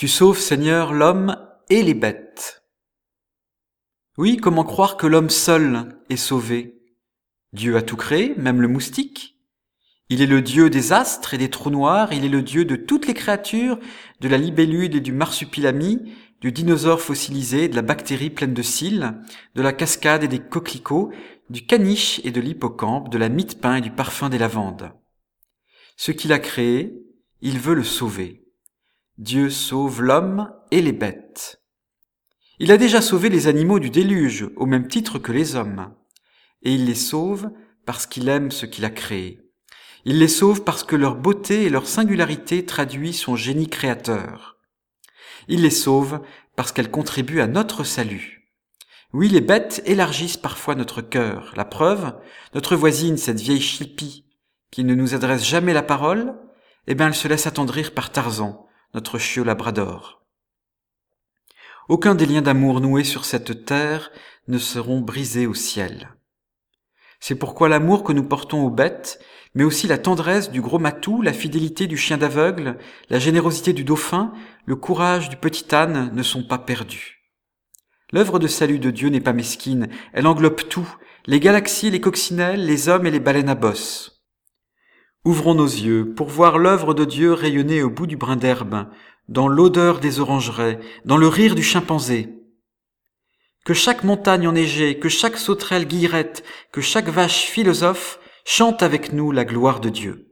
Tu sauves, Seigneur, l'homme et les bêtes. Oui, comment croire que l'homme seul est sauvé? Dieu a tout créé, même le moustique. Il est le Dieu des astres et des trous noirs, il est le Dieu de toutes les créatures, de la libellule et du marsupilami, du dinosaure fossilisé, de la bactérie pleine de cils, de la cascade et des coquelicots, du caniche et de l'hippocampe, de la mie-de-pain et du parfum des lavandes. Ce qu'il a créé, il veut le sauver. Dieu sauve l'homme et les bêtes. Il a déjà sauvé les animaux du déluge au même titre que les hommes. Et il les sauve parce qu'il aime ce qu'il a créé. Il les sauve parce que leur beauté et leur singularité traduit son génie créateur. Il les sauve parce qu'elles contribuent à notre salut. Oui, les bêtes élargissent parfois notre cœur. La preuve, notre voisine, cette vieille chipie, qui ne nous adresse jamais la parole, eh bien, elle se laisse attendrir par Tarzan, notre chiot labrador. Aucun des liens d'amour noués sur cette terre ne seront brisés au ciel. C'est pourquoi l'amour que nous portons aux bêtes, mais aussi la tendresse du gros matou, la fidélité du chien d'aveugle, la générosité du dauphin, le courage du petit âne ne sont pas perdus. L'œuvre de salut de Dieu n'est pas mesquine, elle englobe tout, les galaxies, les coccinelles, les hommes et les baleines à bosse. Ouvrons nos yeux pour voir l'œuvre de Dieu rayonner au bout du brin d'herbe, dans l'odeur des orangeraies, dans le rire du chimpanzé. Que chaque montagne enneigée, que chaque sauterelle guillerette, que chaque vache philosophe chante avec nous la gloire de Dieu.